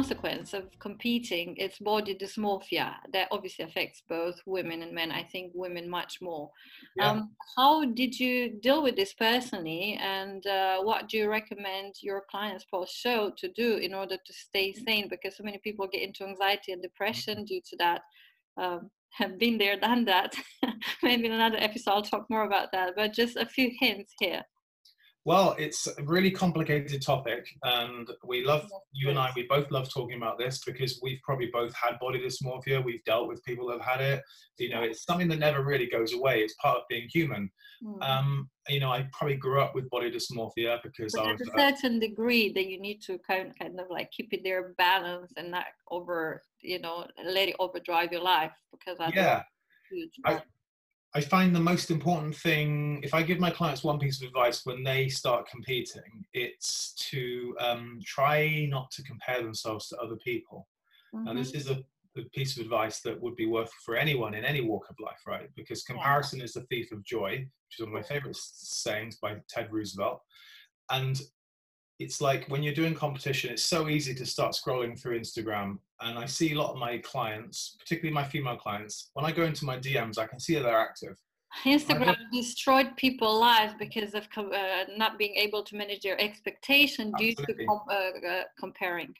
consequence of competing it's body dysmorphia that obviously affects both women and men i think women much more. Yeah. um, how did you deal with this personally and uh, what do you recommend your clients post show to do in order to stay sane? Because so many people get into anxiety and depression due to that um, have been there done that. Maybe in another episode i'll talk more about that but just a few hints here well, it's a really complicated topic, and we love you and I. We both love talking about this because we've probably both had body dysmorphia. We've dealt with people that have had it. You know, it's something that never really goes away. It's part of being human. Mm. Um, you know, I probably grew up with body dysmorphia because but I was, a certain uh, degree that you need to kind kind of like keep it there balance and not over, you know, let it overdrive your life because I yeah. Huge, I, I find the most important thing, if I give my clients one piece of advice when they start competing, it's to um, try not to compare themselves to other people. Mm-hmm. And this mm-hmm. is a, a, piece of advice that would be worth for anyone in any walk of life, right? Because comparison yeah. is the thief of joy, which is one of my favorite sayings by Ted Roosevelt. And it's like when you're doing competition, it's so easy to start scrolling through Instagram. And I see a lot of my clients, particularly my female clients, when I go into my DMs, I can see that they're active. Instagram destroyed people's lives because of uh, not being able to manage their expectation due to com- uh, uh, comparing.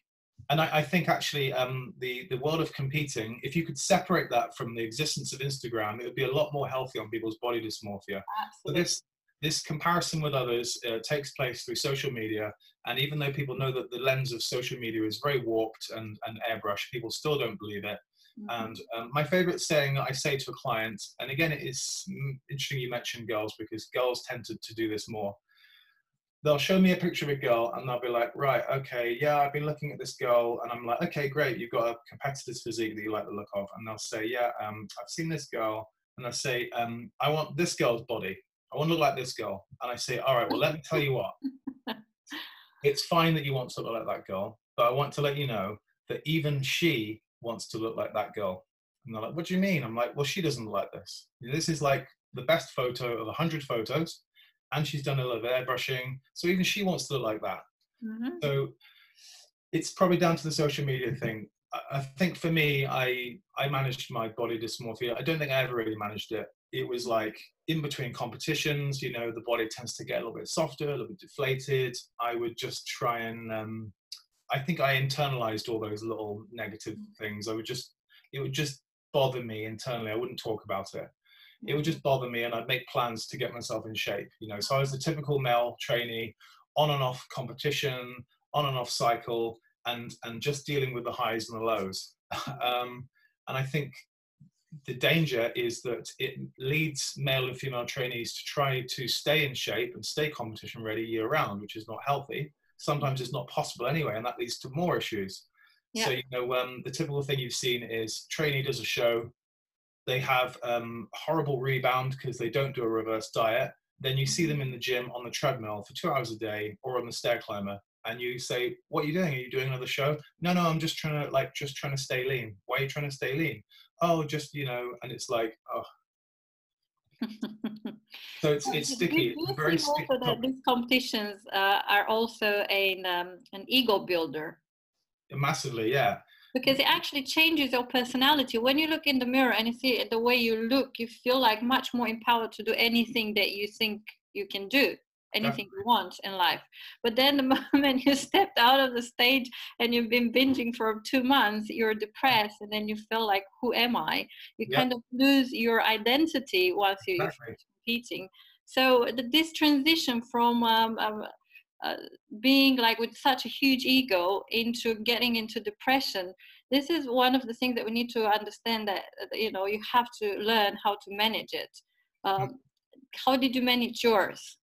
And I, I think actually um, the, the world of competing, if you could separate that from the existence of Instagram, it would be a lot more healthy on people's body dysmorphia. Absolutely. So this this comparison with others uh, takes place through social media. And even though people know that the lens of social media is very warped and, and airbrushed, people still don't believe it. Mm-hmm. And um, my favorite saying that I say to a client, and again, it's interesting you mentioned girls because girls tend to, to do this more. They'll show me a picture of a girl and they'll be like, right, okay, yeah, I've been looking at this girl. And I'm like, okay, great, you've got a competitor's physique that you like the look of. And they'll say, yeah, um, I've seen this girl. And I say, um, I want this girl's body. I want to look like this girl. And I say, all right, well, let me tell you what. it's fine that you want to look like that girl, but I want to let you know that even she wants to look like that girl. And they're like, what do you mean? I'm like, well, she doesn't look like this. This is like the best photo of 100 photos, and she's done a lot of airbrushing. So even she wants to look like that. Mm-hmm. So it's probably down to the social media thing. I think for me, I I managed my body dysmorphia. I don't think I ever really managed it. It was like in between competitions, you know, the body tends to get a little bit softer, a little bit deflated. I would just try and um, I think I internalized all those little negative things. I would just it would just bother me internally. I wouldn't talk about it. It would just bother me, and I'd make plans to get myself in shape. You know, so I was the typical male trainee, on and off competition, on and off cycle and and just dealing with the highs and the lows. um, and I think the danger is that it leads male and female trainees to try to stay in shape and stay competition ready year round, which is not healthy. Sometimes it's not possible anyway, and that leads to more issues. Yeah. So you know, um, the typical thing you've seen is trainee does a show, they have um, horrible rebound because they don't do a reverse diet. Then you see them in the gym on the treadmill for two hours a day or on the stair climber, and you say, "What are you doing? Are you doing another show?" No, no, I'm just trying to like just trying to stay lean. Why are you trying to stay lean? Oh, just you know, and it's like, oh. so it's it's sticky. It's very sticky. Also that these competitions uh, are also an um, an ego builder. Massively, yeah. Because it actually changes your personality. When you look in the mirror and you see the way you look, you feel like much more empowered to do anything that you think you can do anything you want in life. But then the moment you stepped out of the stage and you've been binging for two months, you're depressed, and then you feel like, who am I? You yep. kind of lose your identity once you, are competing. So the, this transition from um, um, uh, being like with such a huge ego into getting into depression this is one of the things that we need to understand that you know you have to learn how to manage it um, mm. how did you manage yours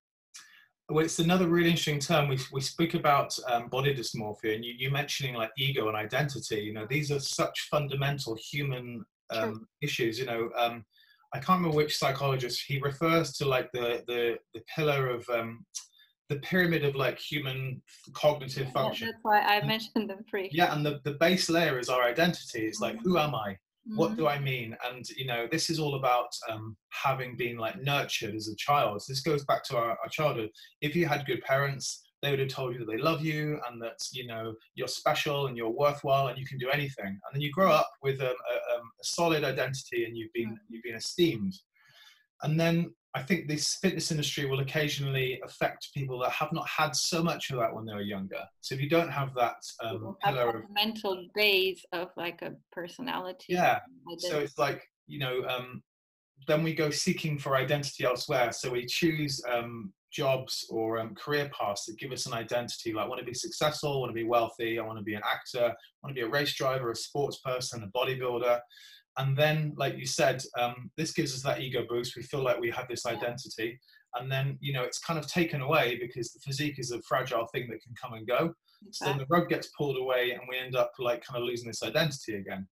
well, it's another really interesting term. We, we speak about um, body dysmorphia, and you, you mentioning like ego and identity. You know, these are such fundamental human um, issues. You know, um, I can't remember which psychologist he refers to like the the the pillar of um, the pyramid of like human cognitive function. That's why I mentioned them three. Yeah, and the, the base layer is our identity. It's like, who am I? What do mm-hmm. i mean and you know this is all about um, having been like nurtured as a child so this goes back to our, our, childhood if you had good parents they would have told you that they love you and that you know you're special and you're worthwhile and you can do anything. And then you grow up with a, a, um, a solid identity and you've been you've been esteemed. And then I think this fitness industry will occasionally affect people that have not had so much of that when they were younger. So if you don't have that um, pillar of mental base of like a personality, yeah. So it's like you know, um, then we go seeking for identity elsewhere. So we choose um, jobs or um, career paths that give us an identity. Like, I want to be successful, I want to be wealthy, I want to be an actor, I want to be a race driver, a sports person, a bodybuilder. And then, like you said, um, this gives us that ego boost. We feel like we have this identity. And then, you know, it's kind of taken away because the physique is a fragile thing that can come and go. So then the rug gets pulled away and we end up like kind of losing this identity again.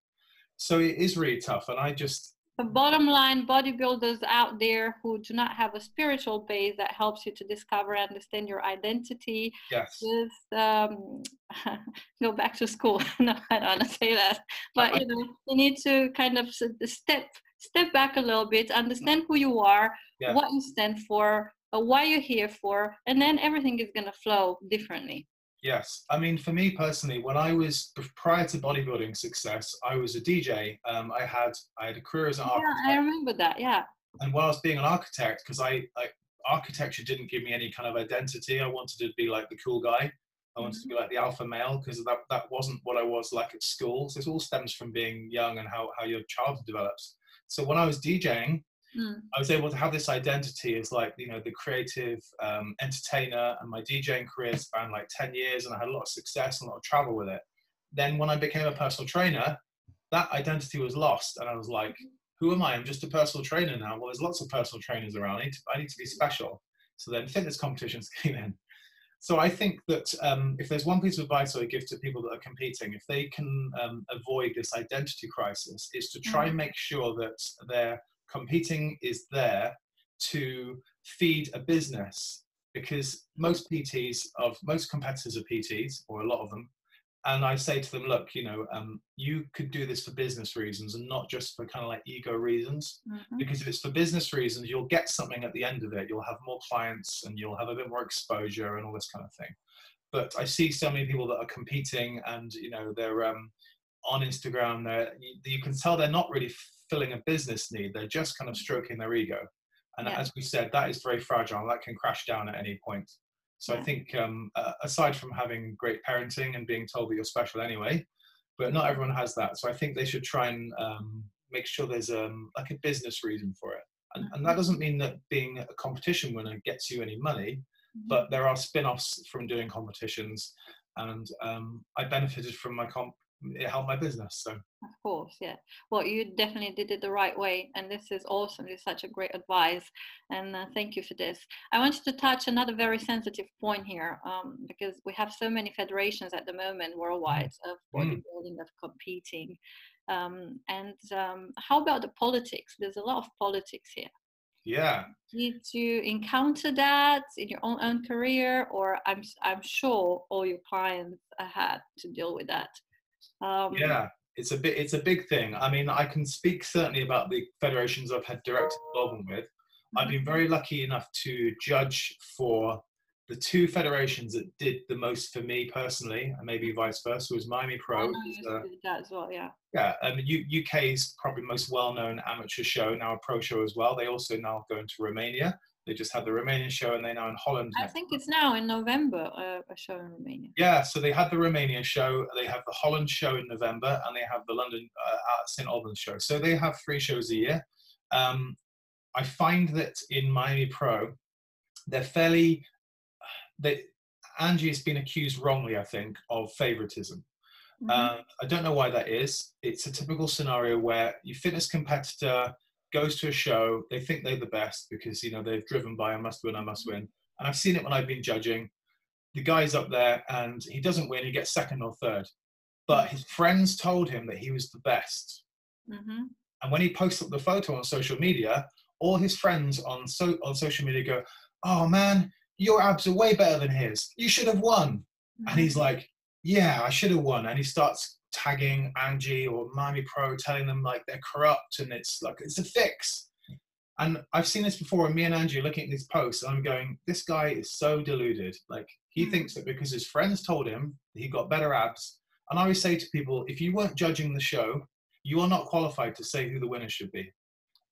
So it is really tough. And I just, the bottom line bodybuilders out there who do not have a spiritual base that helps you to discover and understand your identity yes. just um, go back to school. No i don't want to say that. But you know you need to kind of step step back a little bit understand who you are yes. what you stand for uh, why you're here for and then everything is going to flow differently Yes, I mean, for me personally, when I was prior to bodybuilding success, I was a DJ. Um, I had I had a career as an yeah, architect. I remember that. Yeah. And while I was being an architect, because I, architecture didn't give me any kind of identity. I wanted to be like the cool guy. I wanted mm-hmm. to be like the alpha male because that, that wasn't what I was like at school. So it all stems from being young and how, how your childhood develops. So when I was DJing, Mm. I was able to have this identity as like you know the creative um, entertainer, and my DJing career spanned like ten years, and I had a lot of success and a lot of travel with it. Then when I became a personal trainer, that identity was lost, and I was like, who am I? I'm just a personal trainer now. Well, there's lots of personal trainers around. I need to, I need to be special. So then fitness competitions came in. So I think that um, if there's one piece of advice I would give to people that are competing, if they can um, avoid this identity crisis, is to try mm. and make sure that they're competing is there to feed a business because most PTs of most competitors are PTs or a lot of them. And I say to them, look, you know, um, you could do this for business reasons and not just for kind of like ego reasons. Mm-hmm. Because if it's for business reasons, you'll get something at the end of it. You'll have more clients and you'll have a bit more exposure and all this kind of thing. But I see so many people that are competing and, you know, they're um, on Instagram. They're, you, you can tell they're not really filling a business need. They're just kind of stroking their ego. And yeah. as we said, that is very fragile. That can crash down at any point. So yeah. I think um, uh, aside from having great parenting and being told that you're special anyway, but not everyone has that. So I think they should try and um, make sure there's um, like a business reason for it. And, and, that mm-hmm. doesn't mean that being a competition winner gets you any money, mm-hmm. but there are spin-offs from doing competitions. And um, I benefited from my comp it helped my business. So of course, yeah. Well, you definitely did it the right way, and this is awesome. It's such a great advice, and uh, thank you for this. I wanted to touch another very sensitive point here, um, because we have so many federations at the moment worldwide mm. of mm. bodybuilding, mm. of competing, um, and um, how about the politics? There's a lot of politics here. Yeah. Did you encounter that in your own, own career, or I'm I'm sure all your clients had to deal with that? Um, yeah, it's a bit. It's a big thing. I mean, I can speak certainly about the federations I've had direct involvement with. I've been very lucky enough to judge for the two federations that did the most for me personally, and maybe vice versa, was Miami Pro. Uh, that as well, yeah. Yeah, um, U- UK's probably most well-known amateur show, now a pro show as well. They also now go into Romania. They just had the Romanian show, and they're now in Holland. I think it's now in November uh, a show in Romania. Yeah, so they had the Romania show, they have the Holland show in November, and they have the London uh, St Albans show. So they have three shows a year. Um, I find that in Miami Pro, they're fairly. They, Angie has been accused wrongly, I think, of favoritism. Mm-hmm. Uh, I don't know why that is. It's a typical scenario where your fitness competitor goes to a show, they think they're the best because you know they've driven by I must win, I must win. And I've seen it when I've been judging. The guy's up there and he doesn't win, he gets second or third. But his friends told him that he was the best. Mm-hmm. And when he posts up the photo on social media, all his friends on so on social media go, "Oh man, your abs are way better than his. You should have won." Mm-hmm. And he's like, "Yeah, I should have won." And he starts tagging Angie or Miami Pro, telling them like they're corrupt and it's like it's a fix. And I've seen this before, and me and Angie looking at these posts, and I'm going, this guy is so deluded. Like, he mm. thinks that because his friends told him he got better abs. And I always say to people, if you weren't judging the show, you are not qualified to say who the winner should be.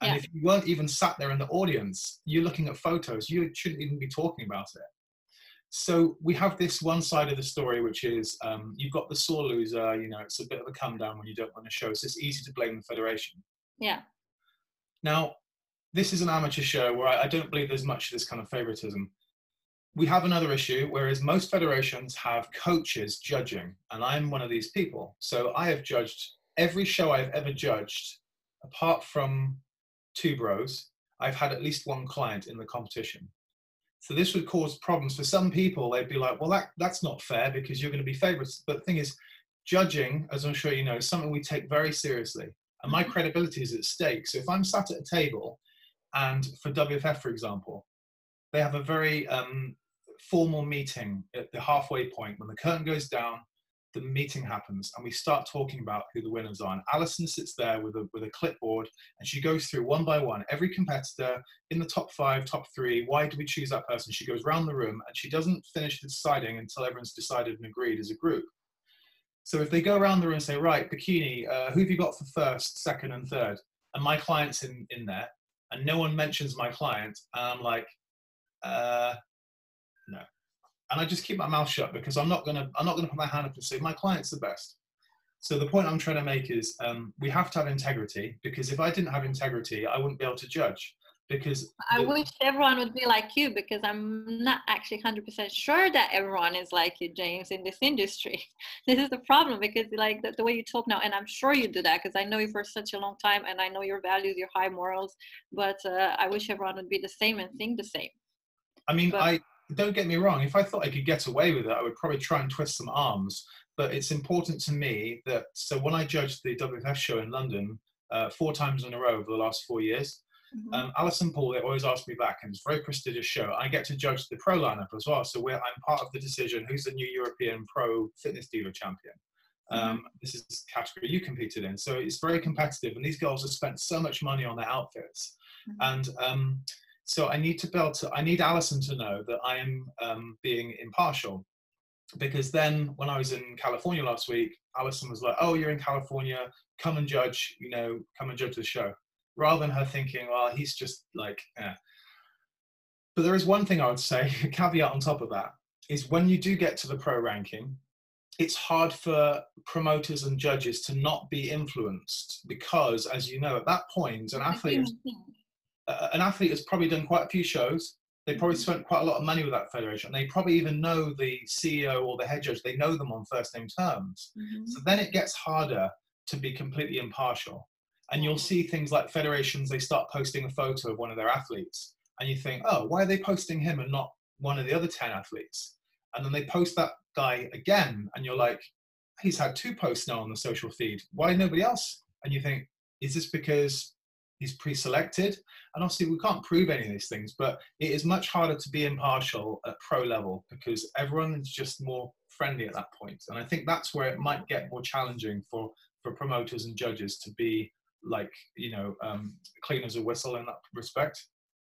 And yeah. if you weren't even sat there in the audience, you're looking at photos, you shouldn't even be talking about it. So we have this one side of the story, which is um, you've got the sore loser, you know, it's a bit of a come down when you don't want to show. So it's easy to blame the federation. Yeah. Now, this is an amateur show where I, I don't believe there's much of this kind of favoritism. We have another issue, whereas most federations have coaches judging, and I'm one of these people. So I have judged every show I've ever judged, apart from two bros, I've had at least one client in the competition. So this would cause problems for some people. They'd be like, well, that, that's not fair because you're going to be favorites. But the thing is, judging, as I'm sure you know, is something we take very seriously. And my mm-hmm. credibility is at stake. So if I'm sat at a table and for WFF, for example, they have a very um, formal meeting at the halfway point when the curtain goes down, the meeting happens, and we start talking about who the winners are. And Alison sits there with a with a clipboard, and she goes through one by one every competitor in the top five, top three. Why do we choose that person? She goes round the room, and she doesn't finish deciding until everyone's decided and agreed as a group. So if they go around the room and say, right, bikini, uh, who have you got for first, second, and third? And my client's in in there, and no one mentions my client, and I'm like, uh, no. And I just keep my mouth shut because I'm not gonna I'm not gonna put my hand up and say my client's the best. So the point I'm trying to make is um, we have to have integrity because if I didn't have integrity, I wouldn't be able to judge. Because I the, wish everyone would be like you because I'm not actually 100% sure that everyone is like you, James, in this industry. this is the problem because like the, the way you talk now, and I'm sure you do that because I know you for such a long time and I know your values, your high morals. But uh, I wish everyone would be the same and think the same. I mean, but, I don't get me wrong. If I thought I could get away with it, I would probably try and twist some arms. But it's important to me that so when I judged the WFF show in London uh, four times in a row over the last four years, mm-hmm. um, Alison Poole they always ask me back, and it's a very prestigious show. I get to judge the pro lineup as well, so I'm part of the decision who's the new European Pro Fitness Diva champion. Mm-hmm. Um, this is the category you competed in, so it's very competitive, and these girls have spent so much money on their outfits, mm-hmm. and um, so I need to be able to, I need Alison to know that I am um, being impartial. Because then when I was in California last week, Alison was like, oh, you're in California, come and judge, you know, come and judge the show. Rather than her thinking, well, he's just like, eh. But there is one thing I would say, a caveat on top of that, is when you do get to the pro ranking, it's hard for promoters and judges to not be influenced because, as you know, at that point, an athlete uh, an athlete has probably done quite a few shows. They probably mm-hmm. spent quite a lot of money with that federation. They probably even know the CEO or the head judge. They know them on first name terms. Mm-hmm. So then it gets harder to be completely impartial. And you'll see things like federations, they start posting a photo of one of their athletes. And you think, oh, why are they posting him and not one of the other 10 athletes? And then they post that guy again. And you're like, he's had two posts now on the social feed. Why nobody else? And you think, is this because he's pre-selected. And obviously we can't prove any of these things but it is much harder to be impartial at pro level because everyone is just more friendly at that point. And i think that's where it might get more challenging for for promoters and judges to be like you know um, clean as a whistle in that respect.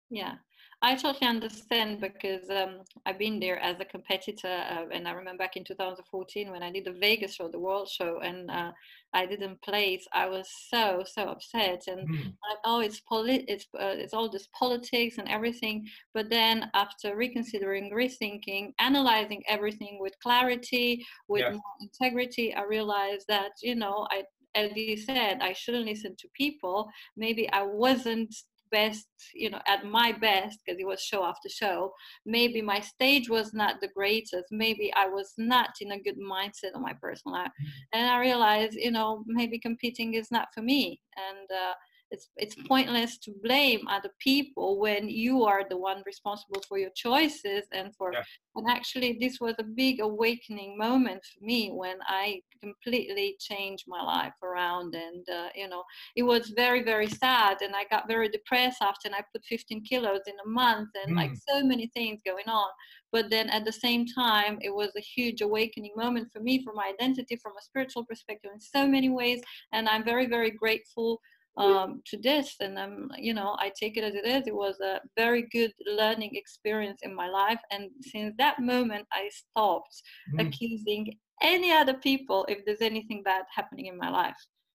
Yeah I totally understand because um, I've been there as a competitor, uh, and I remember back in 2014 when I did the Vegas show, the World Show, and uh, I didn't place. I was so so upset, and mm. like, oh, it's polit, it's uh, it's all this politics and everything. But then after reconsidering, rethinking, analyzing everything with clarity, with more integrity, I realized that you know I as you said, I shouldn't listen to people. Maybe I wasn't best you know at my best because it was show after show. Maybe my stage was not the greatest. Maybe i was not in a good mindset on my personal life. Mm-hmm. and i realized you know maybe competing is not for me. And uh, it's it's pointless to blame other people when you are the one responsible for your choices and for yeah. and actually this was a big awakening moment for me when i completely changed my life around and uh, you know it was very very sad and i got very depressed after and i put 15 kilos in a month and mm. like so many things going on but then at the same time it was a huge awakening moment for me for my identity from a spiritual perspective in so many ways and i'm very very grateful um, to this and i'm you know i take it as it is. It was a very good learning experience in my life and since that moment i stopped mm. accusing any other people if there's anything bad happening in my life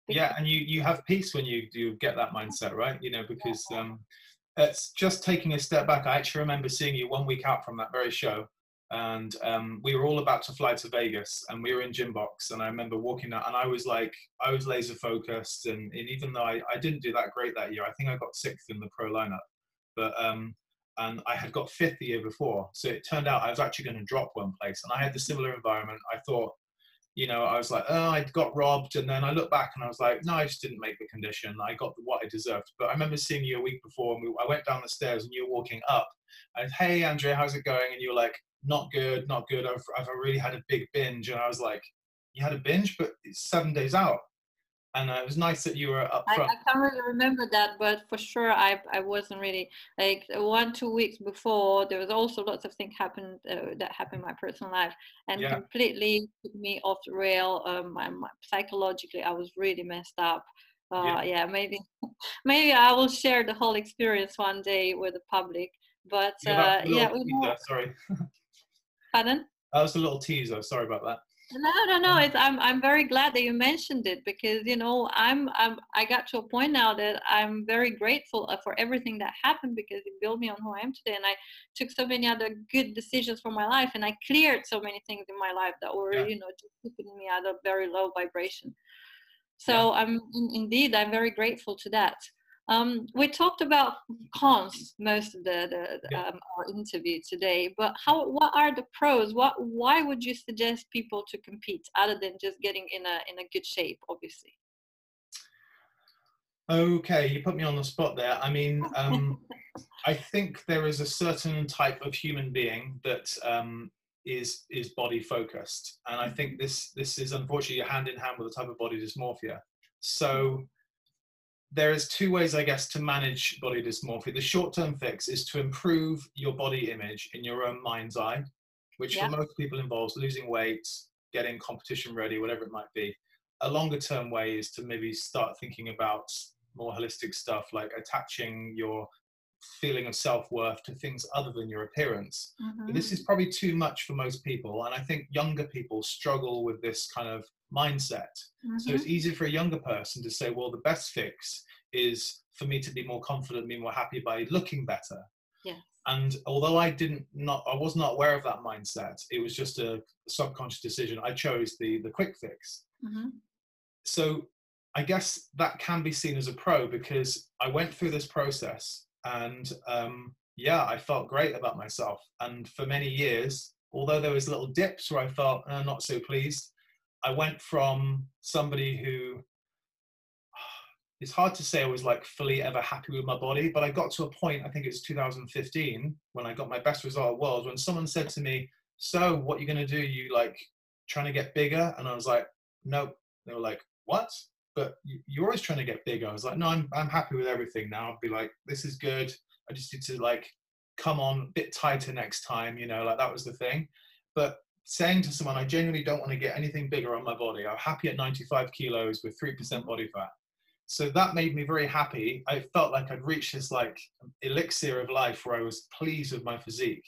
because yeah and you you have peace when you you get that mindset right? You know because um it's just taking a step back. I actually remember seeing you one week out from that very show and um, we were all about to fly to Vegas, and we were in gym box, and I remember walking out, and I was like, I was laser focused, and, and even though I, I didn't do that great that year, I think I got sixth in the pro lineup, but um, and I had got fifth the year before, so it turned out I was actually going to drop one place, and I had the similar environment. I thought, you know, I was like, oh, I got robbed, and then I looked back and I was like, no, I just didn't make the condition. I got what I deserved. But I remember seeing you a week before, and we, I went down the stairs, and you were walking up, and hey, Andrea, how's it going? And you were like, not good, not good. I've, I've really had a big binge. And I was like, you had a binge, but it's seven days out. And uh, it was nice that you were up front. I, I, can't really remember that, but for sure, I I wasn't really like one two weeks before. There was also lots of things happened uh, that happened in my personal life, and yeah. completely took me off the rail. Um, my, my, psychologically, I was really messed up. Uh, yeah. yeah, maybe maybe I will share the whole experience one day with the public. But uh, yeah, we sorry. Pardon? That was a little teaser. Sorry about that. No, no, no. It's, I'm, I'm very glad that you mentioned it because you know I'm, I'm I got to a point now that I'm very grateful uh, for everything that happened because it built me on who I am today, and I took so many other good decisions for my life, and I cleared so many things in my life that were yeah. you know just keeping me at a very low vibration. So yeah. I'm indeed I'm very grateful to that. Um, we talked about cons most of the, the yeah. um, our interview today, but how what are the pros? What why would you suggest people to compete other than just getting in a in a good shape, obviously? Okay, you put me on the spot there. I mean, um, I think there is a certain type of human being that um, is is body focused, and I think this this is unfortunately hand in hand with the type of body dysmorphia. So there is two ways, I guess, to manage body dysmorphia. The short-term fix is to improve your body image in your own mind's eye, which yeah. for most people involves losing weight, getting competition ready, whatever it might be. A longer-term way is to maybe start thinking about more holistic stuff like attaching your feeling of self-worth to things other than your appearance. Mm-hmm. But this is probably too much for most people, and I think younger people struggle with this kind of mindset. Mm-hmm. So it's easy for a younger person to say, well, the best fix is for me to be more confident, be more happy by looking better. Yes. And although I didn't not I was not aware of that mindset, it was just a subconscious decision. I chose the the quick fix. Mm-hmm. So I guess that can be seen as a pro because I went through this process and um, yeah, I felt great about myself. And for many years, although there was little dips where I felt uh, not so pleased, I went from somebody who it's hard to say I was like fully ever happy with my body, but I got to a point, I think it was 2015, when I got my best result at Worlds, when someone said to me, So, what are you going to do? You like trying to get bigger? And I was like, Nope. They were like, What? But you're always trying to get bigger. I was like, No, I'm, I'm happy with everything now. I'd be like, This is good. I just need to like come on a bit tighter next time, you know, like that was the thing. But saying to someone, I genuinely don't want to get anything bigger on my body. I'm happy at 95 kilos with 3% mm-hmm. body fat. So that made me very happy. I felt like I'd reached this like elixir of life where I was pleased with my physique.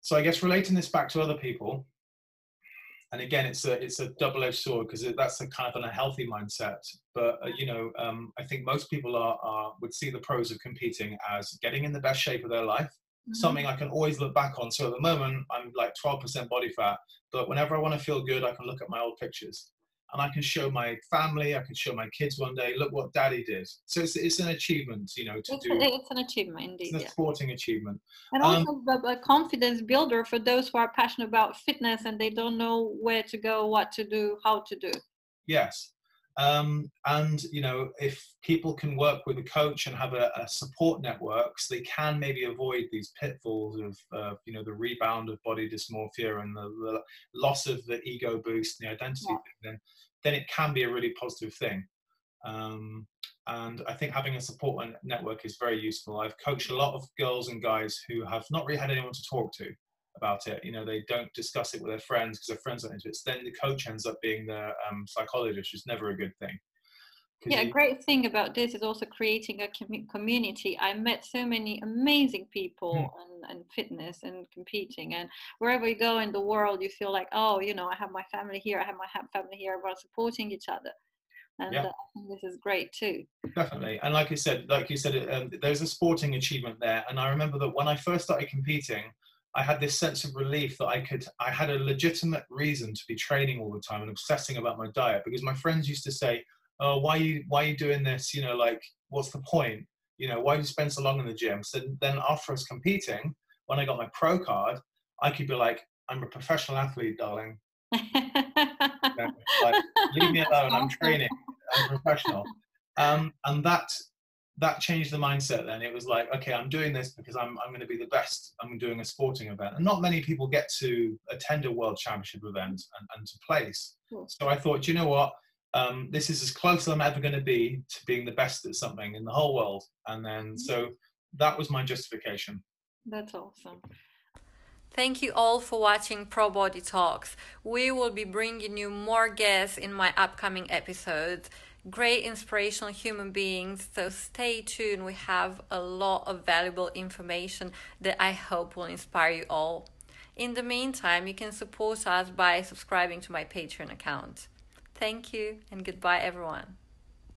So I guess relating this back to other people, and again, it's a it's a double-edged sword because that's a kind of an unhealthy mindset. But uh, you know, um, I think most people are, are would see the pros of competing as getting in the best shape of their life, mm-hmm. something I can always look back on. So at the moment, I'm like 12% body fat, but whenever I want to feel good, I can look at my old pictures and I can show my family, I can show my kids one day, look what daddy did. So it's, it's an achievement, you know, to it's do. A, it's an achievement indeed. It's a sporting achievement. And also um, a confidence builder for those who are passionate about fitness and they don't know where to go, what to do, how to do. Yes. Um, and you know, if people can work with a coach and have a, a support networks, they can maybe avoid these pitfalls of uh, you know the rebound of body dysmorphia and the, the loss of the ego boost, and the identity. Yeah. Then, then it can be a really positive thing. Um, and I think having a support network is very useful. I've coached a lot of girls and guys who have not really had anyone to talk to about it. You know, they don't discuss it with their friends because their friends aren't into it. So then the coach ends up being the um, psychologist, which is never a good thing. yeah a great thing about this is also creating a com- community i met so many amazing people mm. and, and fitness and competing and wherever you go in the world you feel like oh you know i have my family here i have my family here we're supporting each other and yeah. uh, I think this is great too. Definitely, and like you said, like you said, um, there's a sporting achievement there. And I remember that when I first started competing, I had this sense of relief that I could, I had a legitimate reason to be training all the time and obsessing about my diet because my friends used to say, oh, why are you why are you doing this? You know, like what's the point? You know, why do you spend so long in the gym? So then after I was competing, when I got my pro card, I could be like, I'm a professional athlete, darling. you know, like, leave me alone. I'm training. I'm professional. Um, and that that changed the mindset. Then it was like, okay, I'm doing this because I'm I'm going to be the best. I'm doing a sporting event, and not many people get to attend a world championship event and, and to place. So I thought, you know what? um, this is as close as I'm ever going to be to being the best at something in the whole world. And then, mm-hmm. so that was my justification. That's awesome. Thank you all for watching Pro Body Talks. We will be bringing you more guests in my upcoming episodes. Great inspirational human beings, so stay tuned. We have a lot of valuable information that I hope will inspire you all. In the meantime, you can support us by subscribing to my Patreon account. Thank you and goodbye, everyone.